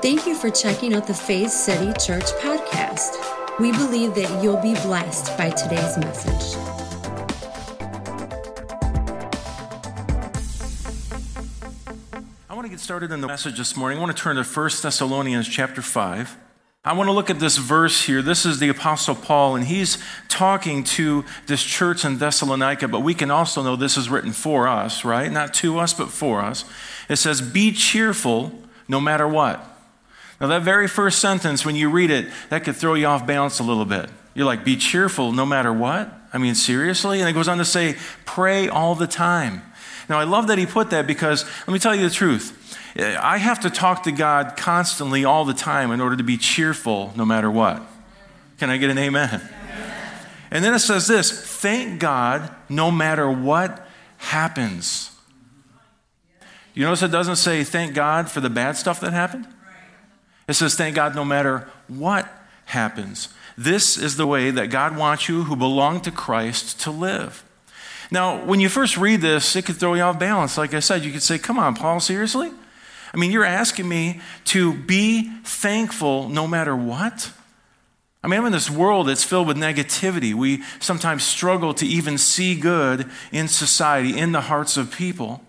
Thank you for checking out the Faith City Church podcast. We believe that you'll be blessed by today's message. I want to get started in the message this morning. I want to turn to 1 Thessalonians chapter 5. I want to look at this verse here. This is the Apostle Paul, and he's talking to this church in Thessalonica, but we can also know this is written for us, right? Not to us, but for us. It says, Be cheerful no matter what. Now, that very first sentence, when you read it, that could throw you off balance a little bit. You're like, Be cheerful no matter what? I mean, seriously? And it goes on to say, Pray all the time. Now, I love that he put that because let me tell you the truth. I have to talk to God constantly all the time in order to be cheerful no matter what. Can I get an amen? amen? And then it says this thank God no matter what happens. You notice it doesn't say thank God for the bad stuff that happened? It says thank God no matter what happens. This is the way that God wants you who belong to Christ to live. Now, when you first read this, it could throw you off balance. Like I said, you could say, Come on, Paul, seriously? I mean, you're asking me to be thankful no matter what? I mean, I'm in this world that's filled with negativity. We sometimes struggle to even see good in society, in the hearts of people.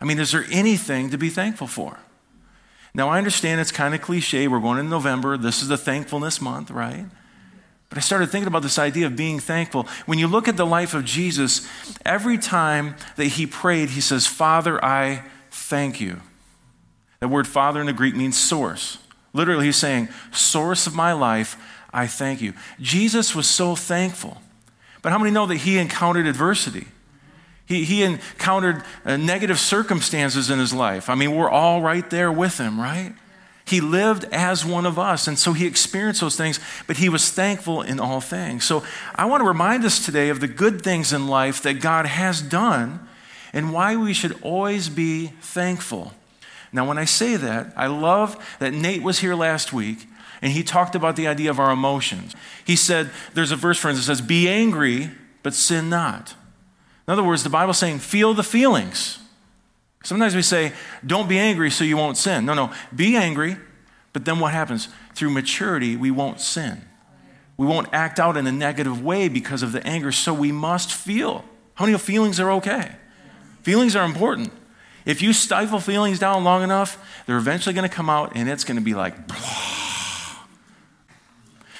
I mean, is there anything to be thankful for? Now, I understand it's kind of cliche. We're going in November. This is the thankfulness month, right? But I started thinking about this idea of being thankful. When you look at the life of Jesus, every time that he prayed, he says, Father, I thank you. That word father in the Greek means source. Literally, he's saying, Source of my life, I thank you. Jesus was so thankful. But how many know that he encountered adversity? He, he encountered uh, negative circumstances in his life. I mean, we're all right there with him, right? He lived as one of us, and so he experienced those things, but he was thankful in all things. So I want to remind us today of the good things in life that God has done and why we should always be thankful. Now, when I say that, I love that Nate was here last week and he talked about the idea of our emotions. He said, there's a verse, for instance, that says, Be angry, but sin not. In other words, the Bible's saying, Feel the feelings. Sometimes we say, Don't be angry so you won't sin. No, no, be angry, but then what happens? Through maturity, we won't sin. We won't act out in a negative way because of the anger, so we must feel. How many feelings are okay? Feelings are important. If you stifle feelings down long enough, they're eventually going to come out and it's going to be like, blah.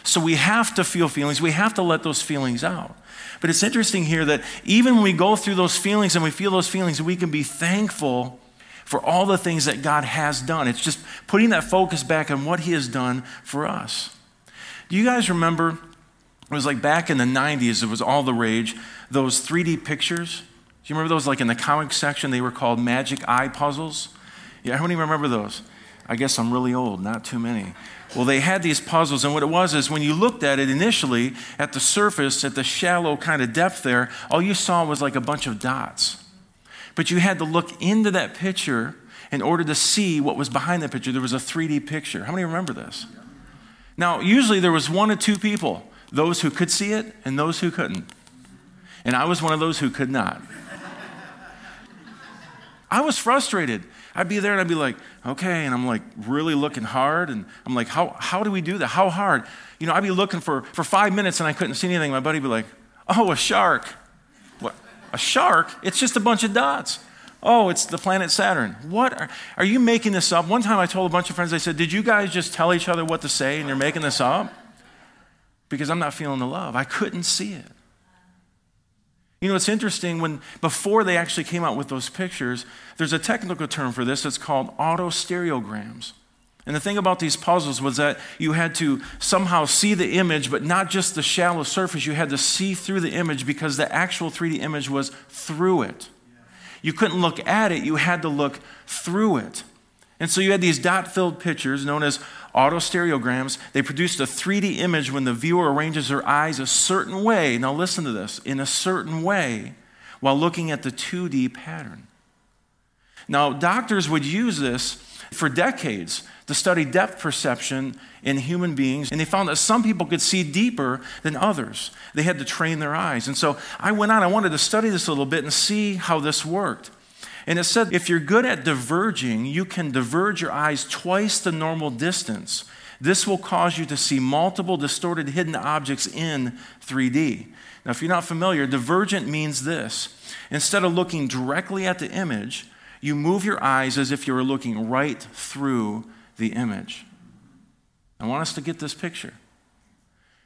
So we have to feel feelings. We have to let those feelings out. But it's interesting here that even when we go through those feelings and we feel those feelings, we can be thankful for all the things that God has done. It's just putting that focus back on what He has done for us. Do you guys remember? It was like back in the 90s, it was all the rage, those 3D pictures. Do you remember those? Like in the comic section, they were called magic eye puzzles. Yeah, how many remember those? I guess I'm really old, not too many. Well, they had these puzzles, and what it was is when you looked at it initially, at the surface, at the shallow kind of depth there, all you saw was like a bunch of dots. But you had to look into that picture in order to see what was behind the picture. There was a 3D picture. How many remember this? Now, usually there was one or two people those who could see it and those who couldn't. And I was one of those who could not. I was frustrated. I'd be there and I'd be like, okay, and I'm like really looking hard, and I'm like, how, how do we do that? How hard? You know, I'd be looking for, for five minutes and I couldn't see anything. My buddy'd be like, oh, a shark. What? A shark? It's just a bunch of dots. Oh, it's the planet Saturn. What? Are, are you making this up? One time I told a bunch of friends, I said, did you guys just tell each other what to say and you're making this up? Because I'm not feeling the love. I couldn't see it. You know, it's interesting when before they actually came out with those pictures, there's a technical term for this. It's called autostereograms. And the thing about these puzzles was that you had to somehow see the image, but not just the shallow surface. You had to see through the image because the actual 3D image was through it. You couldn't look at it, you had to look through it. And so you had these dot filled pictures known as autostereograms. They produced a 3D image when the viewer arranges their eyes a certain way. Now, listen to this in a certain way while looking at the 2D pattern. Now, doctors would use this for decades to study depth perception in human beings, and they found that some people could see deeper than others. They had to train their eyes. And so I went on, I wanted to study this a little bit and see how this worked. And it said if you're good at diverging, you can diverge your eyes twice the normal distance. This will cause you to see multiple distorted hidden objects in 3D. Now, if you're not familiar, divergent means this instead of looking directly at the image, you move your eyes as if you were looking right through the image. I want us to get this picture.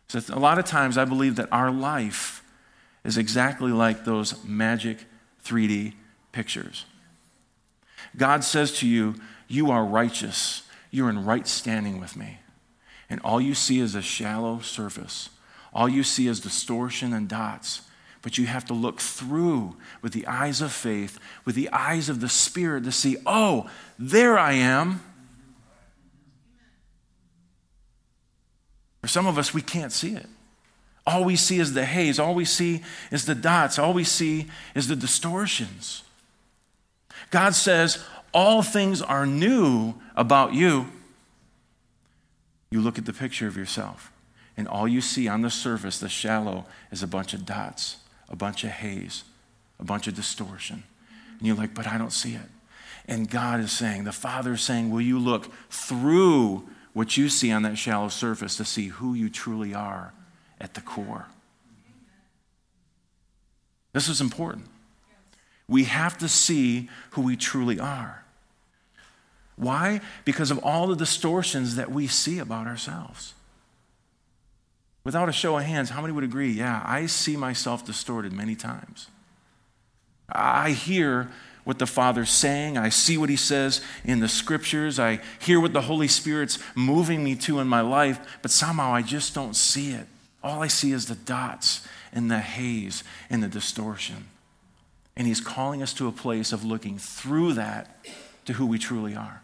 So a lot of times I believe that our life is exactly like those magic 3D pictures. God says to you, You are righteous. You're in right standing with me. And all you see is a shallow surface. All you see is distortion and dots. But you have to look through with the eyes of faith, with the eyes of the Spirit to see, oh, there I am. For some of us, we can't see it. All we see is the haze. All we see is the dots. All we see is the distortions. God says, All things are new about you. You look at the picture of yourself, and all you see on the surface, the shallow, is a bunch of dots, a bunch of haze, a bunch of distortion. And you're like, But I don't see it. And God is saying, the Father is saying, Will you look through what you see on that shallow surface to see who you truly are at the core? This is important. We have to see who we truly are. Why? Because of all the distortions that we see about ourselves. Without a show of hands, how many would agree? Yeah, I see myself distorted many times. I hear what the Father's saying. I see what He says in the scriptures. I hear what the Holy Spirit's moving me to in my life, but somehow I just don't see it. All I see is the dots and the haze and the distortion. And he's calling us to a place of looking through that to who we truly are.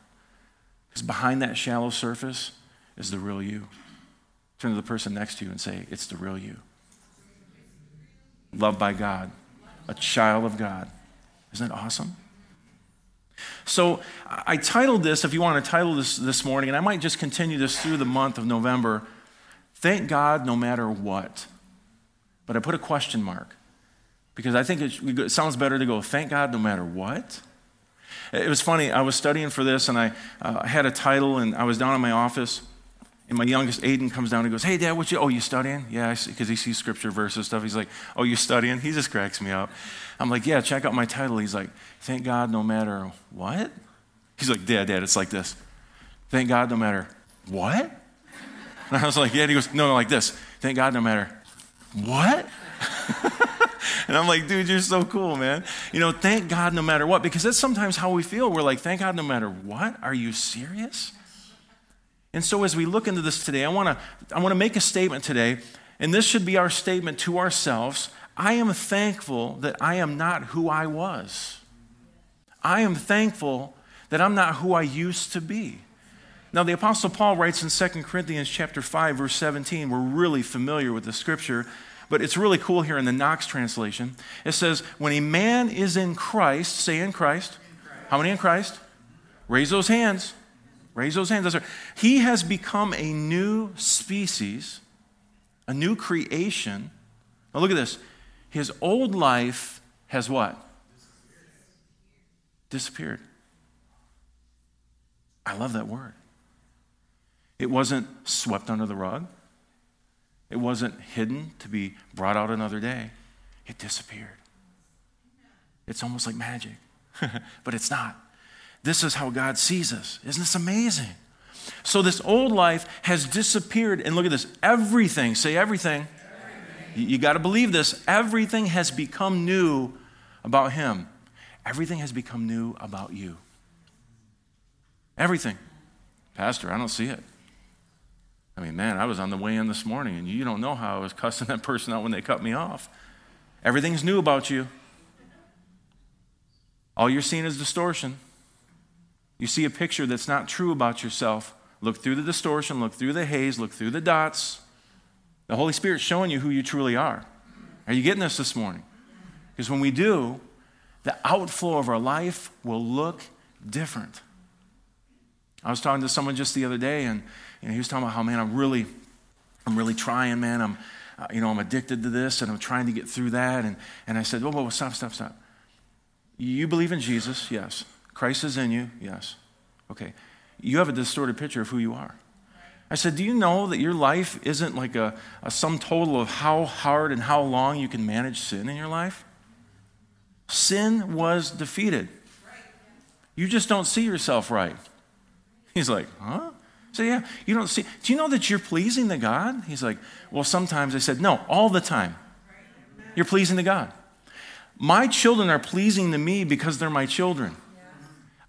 Because behind that shallow surface is the real you. Turn to the person next to you and say, It's the real you. Loved by God, a child of God. Isn't that awesome? So I titled this, if you want to title this this morning, and I might just continue this through the month of November Thank God no matter what. But I put a question mark because I think it, sounds better to go, thank God no matter what. It was funny, I was studying for this and I uh, had a title and I was down in my office. And my youngest Aiden comes down and goes, Hey, Dad, what you, oh, you studying? Yeah, because he sees scripture verses stuff. He's like, Oh, you studying? He just cracks me up. I'm like, Yeah, check out my title. He's like, Thank God no matter what? He's like, Dad, Dad, it's like this. Thank God no matter what? And I was like, Yeah. And he goes, No, no, like this. Thank God no matter what? and I'm like, dude, you're so cool, man. You know, thank God no matter what, because that's sometimes how we feel. We're like, thank God no matter what? Are you serious? And so as we look into this today, I want to I want to make a statement today, and this should be our statement to ourselves. I am thankful that I am not who I was. I am thankful that I'm not who I used to be. Now the apostle Paul writes in 2 Corinthians chapter 5 verse 17, we're really familiar with the scripture, but it's really cool here in the Knox translation. It says, When a man is in Christ, say in Christ. In Christ. How many in Christ? Raise those hands. Raise those hands. He has become a new species, a new creation. Now look at this. His old life has what? Disappeared. I love that word. It wasn't swept under the rug. It wasn't hidden to be brought out another day. It disappeared. It's almost like magic, but it's not. This is how God sees us. Isn't this amazing? So, this old life has disappeared. And look at this everything, say everything. everything. You got to believe this. Everything has become new about Him. Everything has become new about you. Everything. Pastor, I don't see it. I mean, man, I was on the way in this morning, and you don't know how I was cussing that person out when they cut me off. Everything's new about you. All you're seeing is distortion. You see a picture that's not true about yourself. Look through the distortion, look through the haze, look through the dots. The Holy Spirit's showing you who you truly are. Are you getting this this morning? Because when we do, the outflow of our life will look different. I was talking to someone just the other day, and he was talking about how, man, I'm really, I'm really trying, man. I'm, uh, you know, I'm addicted to this and I'm trying to get through that. And, and I said, whoa, whoa, stop, stop, stop. You believe in Jesus? Yes. Christ is in you? Yes. Okay. You have a distorted picture of who you are. I said, Do you know that your life isn't like a, a sum total of how hard and how long you can manage sin in your life? Sin was defeated. You just don't see yourself right. He's like, Huh? So, yeah, you don't see. Do you know that you're pleasing to God? He's like, Well, sometimes I said, No, all the time. You're pleasing to God. My children are pleasing to me because they're my children.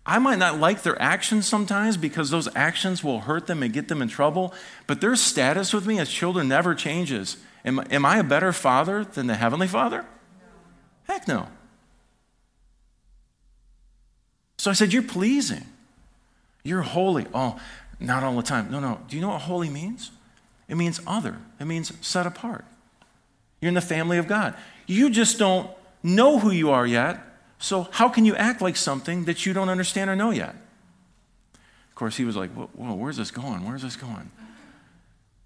I might not like their actions sometimes because those actions will hurt them and get them in trouble, but their status with me as children never changes. Am, am I a better father than the Heavenly Father? Heck no. So I said, You're pleasing. You're holy. Oh, not all the time. No, no. Do you know what holy means? It means other, it means set apart. You're in the family of God. You just don't know who you are yet, so, how can you act like something that you don't understand or know yet? Of course, he was like, Whoa, whoa where's this going? Where's this going?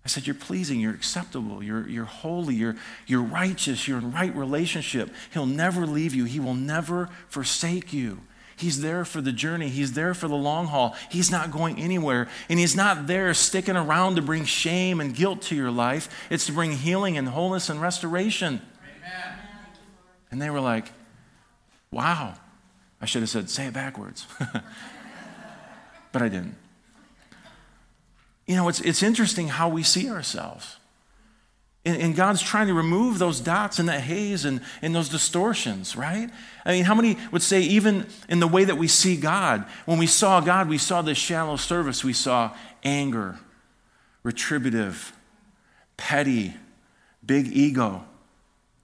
I said, You're pleasing, you're acceptable, you're, you're holy, you're, you're righteous, you're in right relationship. He'll never leave you, He will never forsake you. He's there for the journey. He's there for the long haul. He's not going anywhere. And He's not there sticking around to bring shame and guilt to your life. It's to bring healing and wholeness and restoration. Amen. And they were like, Wow. I should have said, say it backwards. but I didn't. You know, it's, it's interesting how we see ourselves. And, and, God's trying to remove those dots and that haze and, and those distortions, right? I mean, how many would say, even in the way that we see God, when we saw God, we saw this shallow service, we saw anger, retributive, petty, big ego,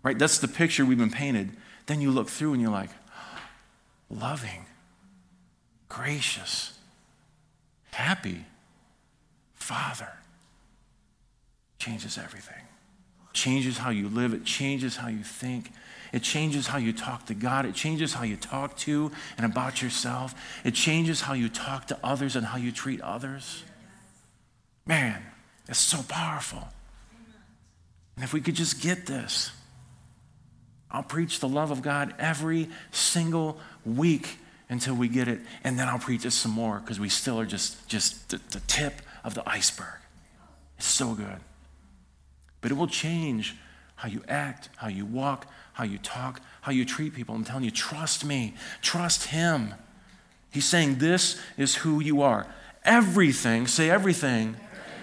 right? That's the picture we've been painted. Then you look through and you're like, loving, gracious, happy Father. Changes everything. Changes how you live, it changes how you think. It changes how you talk to God. It changes how you talk to and about yourself. It changes how you talk to others and how you treat others. Man, it's so powerful. And if we could just get this, I'll preach the love of God every single week until we get it, and then I'll preach it some more because we still are just, just the, the tip of the iceberg. It's so good. But it will change how you act, how you walk, how you talk, how you treat people. I'm telling you, trust me, trust Him. He's saying, This is who you are. Everything, say everything,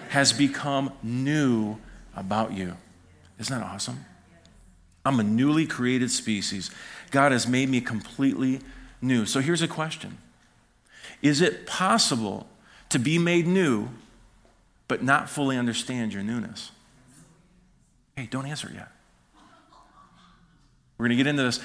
has become new about you. Isn't that awesome? I'm a newly created species. God has made me completely new. So here's a question Is it possible to be made new but not fully understand your newness? Hey, don't answer yet. We're going to get into this.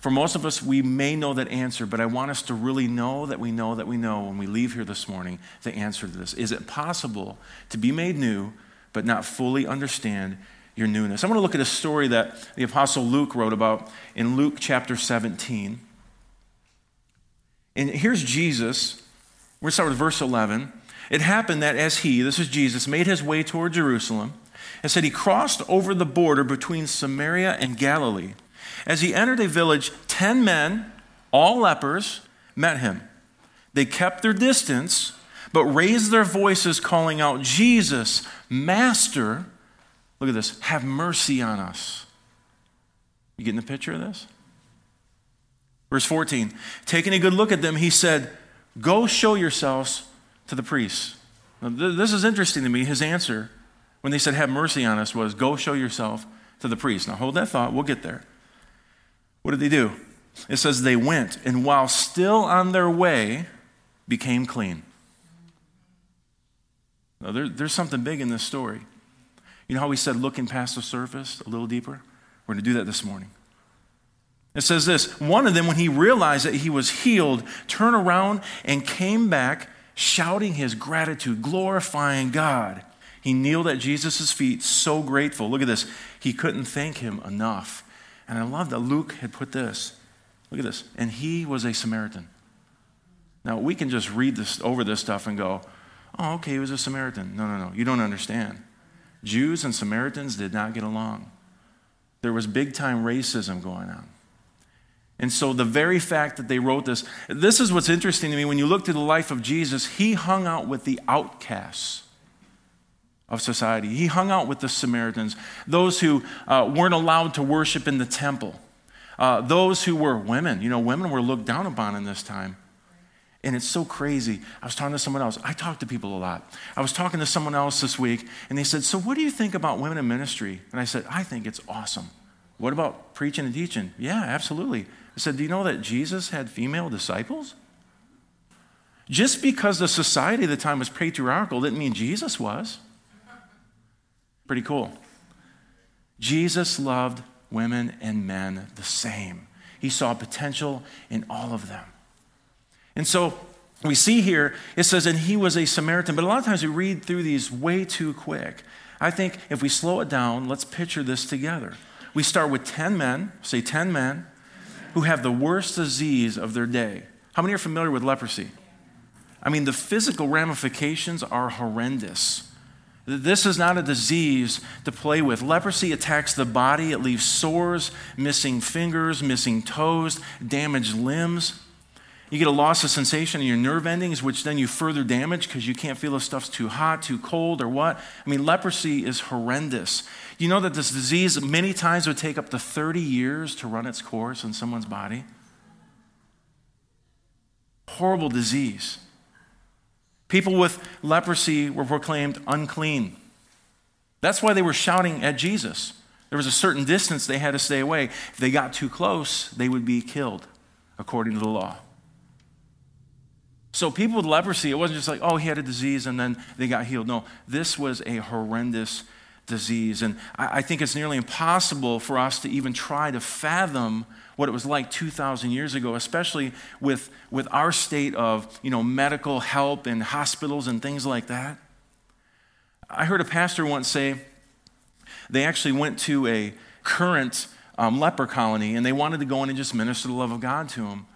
For most of us, we may know that answer, but I want us to really know that we know that we know when we leave here this morning the answer to this. Is it possible to be made new but not fully understand your newness. I want to look at a story that the Apostle Luke wrote about in Luke chapter 17. And here's Jesus. We're going to start with verse 11. It happened that as he, this is Jesus, made his way toward Jerusalem, and said he crossed over the border between Samaria and Galilee. As he entered a village, ten men, all lepers, met him. They kept their distance, but raised their voices, calling out, Jesus, Master, Look at this. Have mercy on us. You getting the picture of this? Verse 14. Taking a good look at them, he said, Go show yourselves to the priests. Now, th- this is interesting to me. His answer, when they said, Have mercy on us, was, Go show yourself to the priest. Now hold that thought. We'll get there. What did they do? It says they went, and while still on their way, became clean. Now, there, there's something big in this story. You know how we said looking past the surface a little deeper? We're going to do that this morning. It says this one of them, when he realized that he was healed, turned around and came back shouting his gratitude, glorifying God. He kneeled at Jesus' feet, so grateful. Look at this. He couldn't thank him enough. And I love that Luke had put this. Look at this. And he was a Samaritan. Now, we can just read this over this stuff and go, oh, okay, he was a Samaritan. No, no, no. You don't understand. Jews and Samaritans did not get along. There was big time racism going on. And so, the very fact that they wrote this, this is what's interesting to me. When you look through the life of Jesus, he hung out with the outcasts of society. He hung out with the Samaritans, those who uh, weren't allowed to worship in the temple, uh, those who were women. You know, women were looked down upon in this time. And it's so crazy. I was talking to someone else. I talk to people a lot. I was talking to someone else this week, and they said, So, what do you think about women in ministry? And I said, I think it's awesome. What about preaching and teaching? Yeah, absolutely. I said, Do you know that Jesus had female disciples? Just because the society at the time was patriarchal didn't mean Jesus was. Pretty cool. Jesus loved women and men the same. He saw potential in all of them. And so we see here, it says, and he was a Samaritan. But a lot of times we read through these way too quick. I think if we slow it down, let's picture this together. We start with 10 men, say 10 men, who have the worst disease of their day. How many are familiar with leprosy? I mean, the physical ramifications are horrendous. This is not a disease to play with. Leprosy attacks the body, it leaves sores, missing fingers, missing toes, damaged limbs. You get a loss of sensation in your nerve endings, which then you further damage because you can't feel if stuff's too hot, too cold, or what. I mean, leprosy is horrendous. You know that this disease many times would take up to 30 years to run its course in someone's body? Horrible disease. People with leprosy were proclaimed unclean. That's why they were shouting at Jesus. There was a certain distance they had to stay away. If they got too close, they would be killed according to the law. So, people with leprosy, it wasn't just like, oh, he had a disease and then they got healed. No, this was a horrendous disease. And I, think it's nearly impossible for us to even try to fathom what it was like 2,000 years ago, especially with, with our state of you know, medical help and hospitals and things like that. I heard a pastor once say they actually went to a current um, leper colony and they wanted to go in and just minister the love of God to them.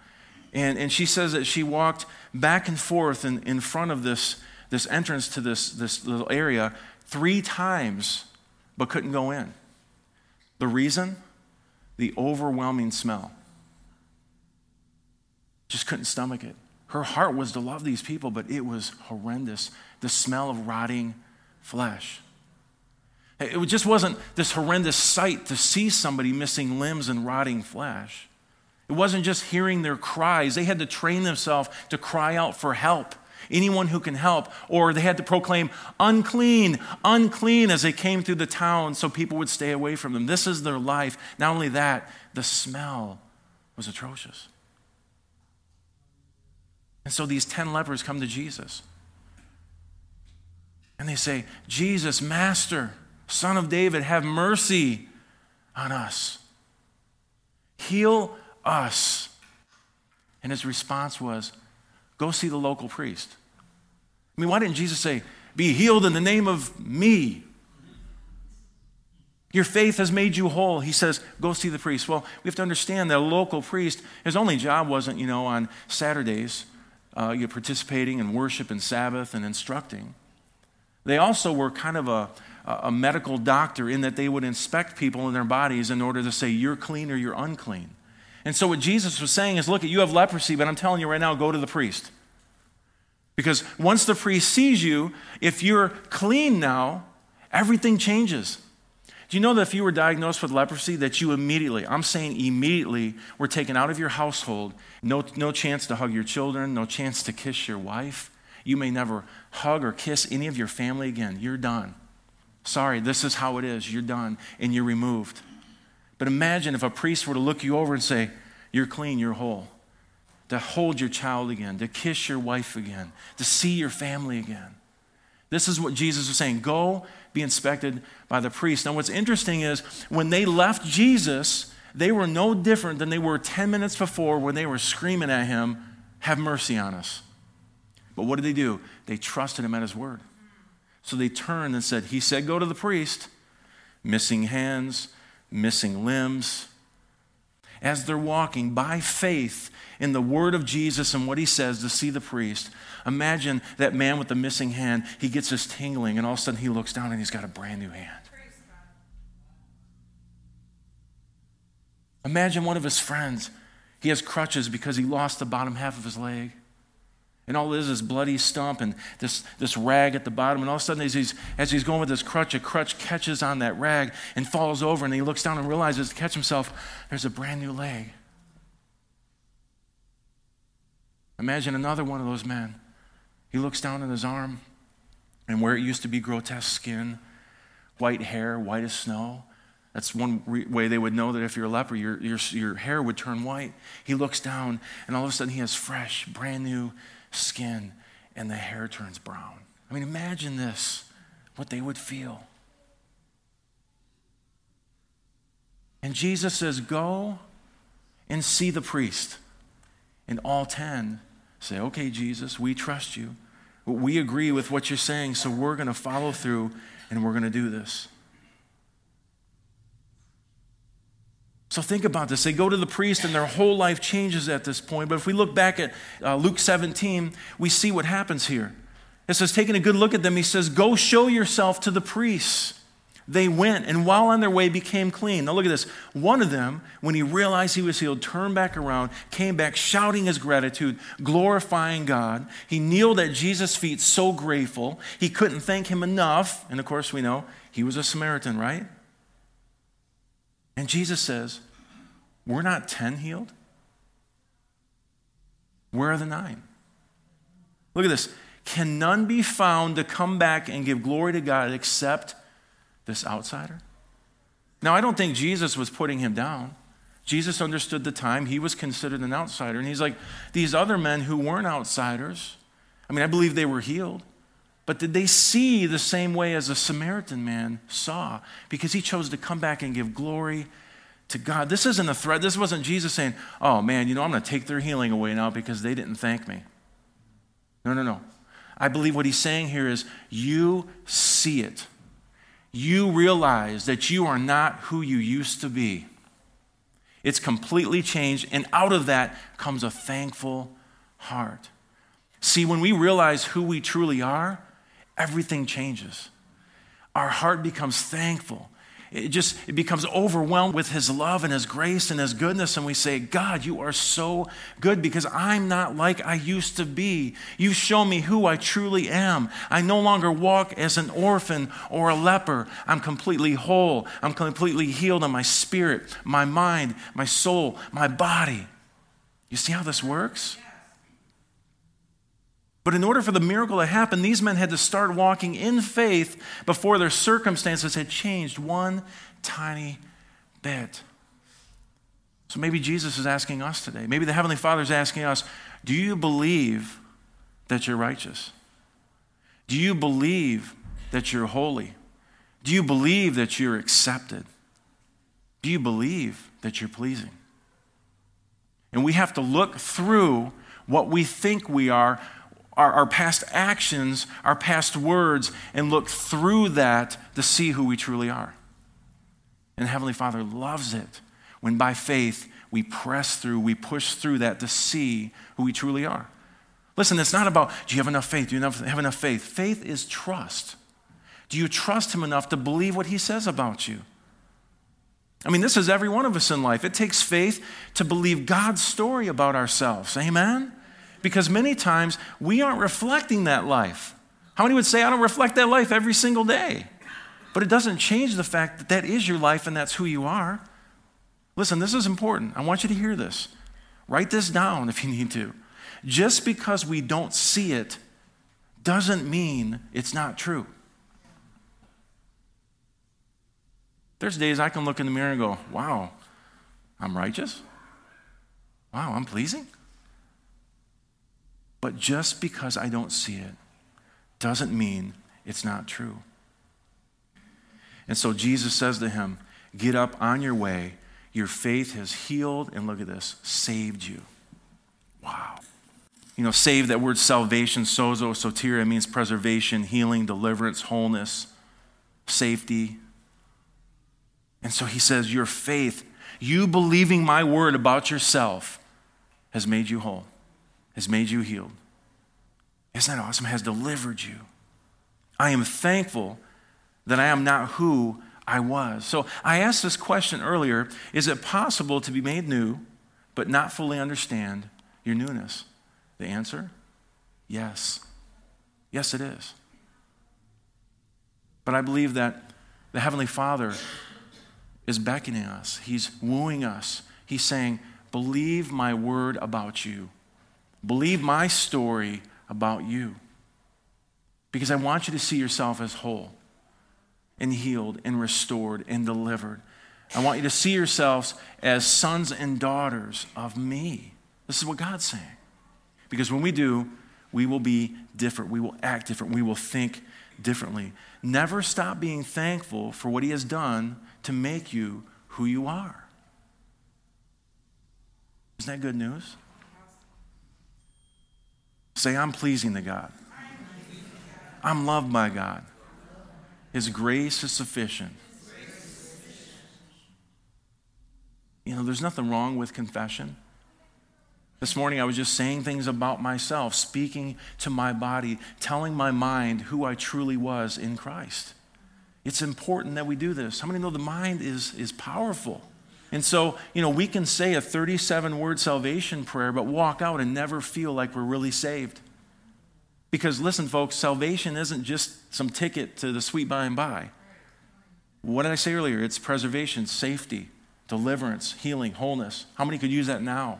And, and she says that she walked back and forth in, in front of this, this entrance to this, this little area three times, but couldn't go in. The reason? The overwhelming smell. Just couldn't stomach it. Her heart was to love these people, but it was horrendous. The smell of rotting flesh. It just wasn't this horrendous sight to see somebody missing limbs and rotting flesh. It wasn't just hearing their cries. They had to train themselves to cry out for help. Anyone who can help. Or they had to proclaim, unclean, unclean, as they came through the town so people would stay away from them. This is their life. Not only that, the smell was atrocious. And so these 10 lepers come to Jesus. And they say, Jesus, Master, Son of David, have mercy on us. Heal us. And his response was, Go see the local priest. I mean, why didn't Jesus say, Be healed in the name of me? Your faith has made you whole. He says, Go see the priest. Well, we have to understand that a local priest, his only job wasn't, you know, on Saturdays, uh, you're participating in worship and Sabbath and instructing. They also were kind of a, a medical doctor in that they would inspect people in their bodies in order to say, You're clean or you're unclean. And so, what Jesus was saying is, look, you have leprosy, but I'm telling you right now, go to the priest. Because once the priest sees you, if you're clean now, everything changes. Do you know that if you were diagnosed with leprosy, that you immediately, I'm saying immediately, were taken out of your household, no, no chance to hug your children, no chance to kiss your wife. You may never hug or kiss any of your family again. You're done. Sorry, this is how it is. You're done, and you're removed. But imagine if a priest were to look you over and say, You're clean, you're whole. To hold your child again, to kiss your wife again, to see your family again. This is what Jesus was saying. Go be inspected by the priest. Now, what's interesting is when they left Jesus, they were no different than they were 10 minutes before when they were screaming at him, Have mercy on us. But what did they do? They trusted him at his word. So they turned and said, He said, Go to the priest. Missing hands, missing limbs. As they're walking by faith in the word of Jesus and what he says to see the priest, imagine that man with the missing hand, he gets this tingling, and all of a sudden he looks down and he's got a brand new hand. Imagine one of his friends, He has crutches because he lost the bottom half of his leg. And all it is is bloody stump and this, this rag at the bottom. And all of a sudden, as he's, as he's going with his crutch, a crutch catches on that rag and falls over. And he looks down and realizes to catch himself, there's a brand new leg. Imagine another one of those men. He looks down at his arm, and where it used to be grotesque skin, white hair, white as snow, that's one re- way they would know that if you're a leper, your, your, your hair would turn white. He looks down, and all of a sudden he has fresh, brand new skin, and the hair turns brown. I mean, imagine this what they would feel. And Jesus says, Go and see the priest. And all 10 say, Okay, Jesus, we trust you. We agree with what you're saying, so we're going to follow through and we're going to do this. So think about this. They go to the priest and their whole life changes at this point. But if we look back at uh, Luke 17, we see what happens here. It says, taking a good look at them, he says, Go show yourself to the priests. They went and while on their way became clean. Now look at this. One of them, when he realized he was healed, turned back around, came back shouting his gratitude, glorifying God. He kneeled at Jesus' feet, so grateful. He couldn't thank him enough. And of course, we know he was a Samaritan, right? And Jesus says, We're not 10 healed. Where are the nine? Look at this. Can none be found to come back and give glory to God except this outsider? Now, I don't think Jesus was putting him down. Jesus understood the time. He was considered an outsider. And he's like, these other men who weren't outsiders, I mean, I believe they were healed. But did they see the same way as a Samaritan man saw? Because he chose to come back and give glory to God. This isn't a threat. This wasn't Jesus saying, oh man, you know, I'm going to take their healing away now because they didn't thank me. No, no, no. I believe what he's saying here is you see it. You realize that you are not who you used to be. It's completely changed, and out of that comes a thankful heart. See, when we realize who we truly are, everything changes. Our heart becomes thankful. It just it becomes overwhelmed with his love and his grace and his goodness and we say, "God, you are so good because I'm not like I used to be. You show me who I truly am. I no longer walk as an orphan or a leper. I'm completely whole. I'm completely healed in my spirit, my mind, my soul, my body." You see how this works? But in order for the miracle to happen, these men had to start walking in faith before their circumstances had changed one tiny bit. So maybe Jesus is asking us today. Maybe the Heavenly Father is asking us Do you believe that you're righteous? Do you believe that you're holy? Do you believe that you're accepted? Do you believe that you're pleasing? And we have to look through what we think we are our, our past actions, our past words, and look through that to see who we truly are. And Heavenly Father loves it when by faith we press through, we push through that to see who we truly are. Listen, it's not about do you have enough faith? Do you have enough faith? Faith is trust. Do you trust Him enough to believe what He says about you? I mean, this is every one of us in life. It takes faith to believe God's story about ourselves. Amen? Because many times we aren't reflecting that life. How many would say, I don't reflect that life every single day? But it doesn't change the fact that that is your life and that's who you are. Listen, this is important. I want you to hear this. Write this down if you need to. Just because we don't see it doesn't mean it's not true. There's days I can look in the mirror and go, wow, I'm righteous. Wow, I'm pleasing. But just because I don't see it doesn't mean it's not true. And so Jesus says to him, Get up on your way. Your faith has healed, and look at this, saved you. Wow. You know, save, that word salvation, sozo, soteria, means preservation, healing, deliverance, wholeness, safety. And so he says, Your faith, you believing my word about yourself, has made you whole has made you healed. Isn't that awesome? Has delivered you. I am thankful that I am not who I was. So I asked this question earlier Is it possible to be made new, but not fully understand your newness? The answer yes. Yes, it is. But I believe that the Heavenly Father is beckoning us, He's wooing us. He's saying, Believe my word about you, believe my story about you. Because I want you to see yourself as whole and healed and restored and delivered. I want you to see yourselves as sons and daughters of me. This is what God's saying. Because when we do, we will be different. We will act different. We will think differently. Never stop being thankful for what He has done to make you who you are. Isn't that good news? Say, I'm pleasing to God. I'm loved by God. His grace is sufficient. You know, there's nothing wrong with confession. This morning, I was just saying things about myself, speaking to my body, telling my mind who I truly was in Christ. It's important that we do this. How many know the mind is, is powerful? And so, you know, we can say a 37 word salvation prayer, but walk out and never feel like we're really saved. Because listen, folks, salvation isn't just some ticket to the sweet by and by. What did I say earlier? It's preservation, safety, deliverance, healing, wholeness. How many could use that now?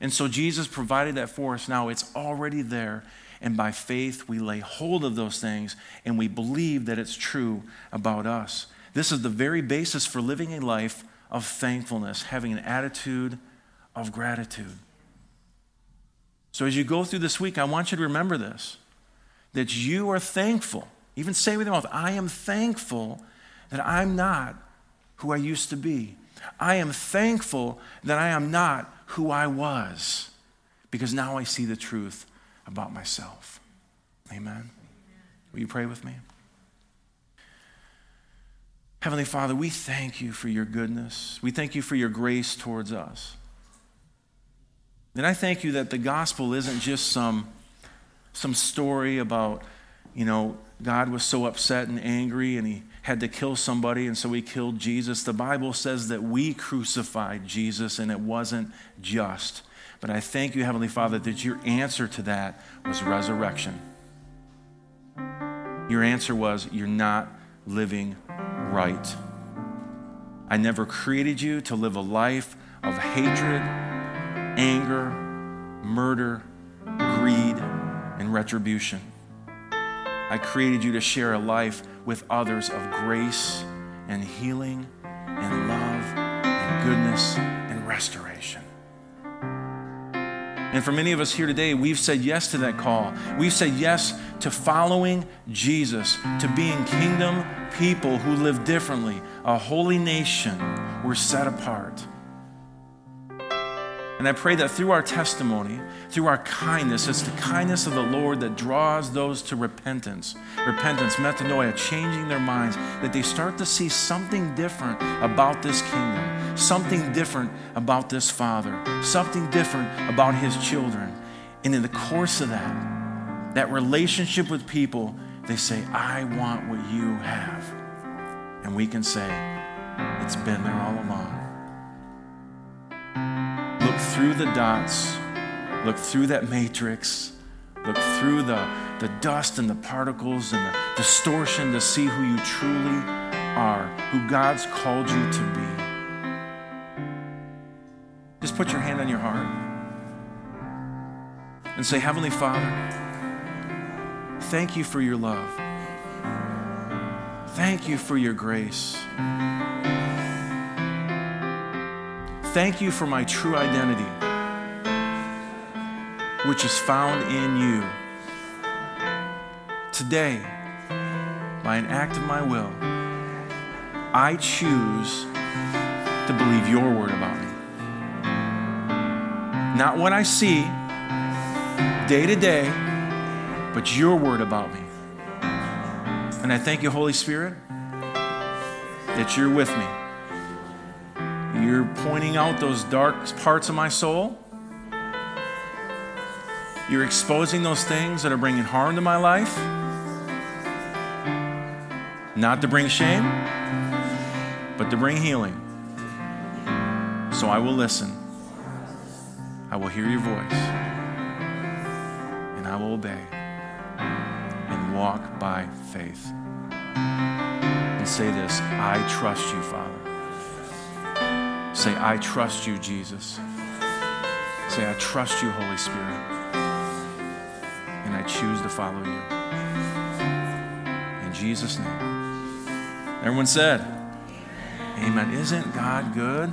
And so Jesus provided that for us now. It's already there. And by faith, we lay hold of those things and we believe that it's true about us. This is the very basis for living a life of thankfulness, having an attitude of gratitude. So as you go through this week, I want you to remember this that you are thankful. Even say with your mouth, I am thankful that I'm not who I used to be. I am thankful that I am not who I was because now I see the truth about myself. Amen. Will you pray with me? Heavenly Father, we thank you for your goodness. We thank you for your grace towards us. And I thank you that the gospel isn't just some, some story about, you know, God was so upset and angry and he had to kill somebody, and so he killed Jesus. The Bible says that we crucified Jesus, and it wasn't just. But I thank you, Heavenly Father, that your answer to that was resurrection. Your answer was, You're not living right. I never created you to live a life of hatred, anger, murder, greed, and retribution. I created you to share a life with others of grace and healing and love and goodness and restoration. And for many of us here today, we've said yes to that call. We've said yes to following Jesus, to being kingdom people who live differently, a holy nation. We're set apart. And I pray that through our testimony, through our kindness, it's the kindness of the Lord that draws those to repentance. Repentance, metanoia, changing their minds, that they start to see something different about this kingdom, something different about this Father, something different about His children. And in the course of that, that relationship with people, they say, I want what you have. And we can say, It's been there all along Look through the dots, look through that matrix, look through the, the dust and the particles and the distortion to see who you truly are, who God's called you to be. Put your hand on your heart and say, Heavenly Father, thank you for your love. Thank you for your grace. Thank you for my true identity, which is found in you. Today, by an act of my will, I choose to believe your word about. Not what I see day to day, but your word about me. And I thank you, Holy Spirit, that you're with me. You're pointing out those dark parts of my soul. You're exposing those things that are bringing harm to my life. Not to bring shame, but to bring healing. So I will listen I will hear your voice and I will obey and walk by faith. And say this I trust you, Father. Say, I trust you, Jesus. Say, I trust you, Holy Spirit. And I choose to follow you. In Jesus' name. Everyone said, Amen. Isn't God good?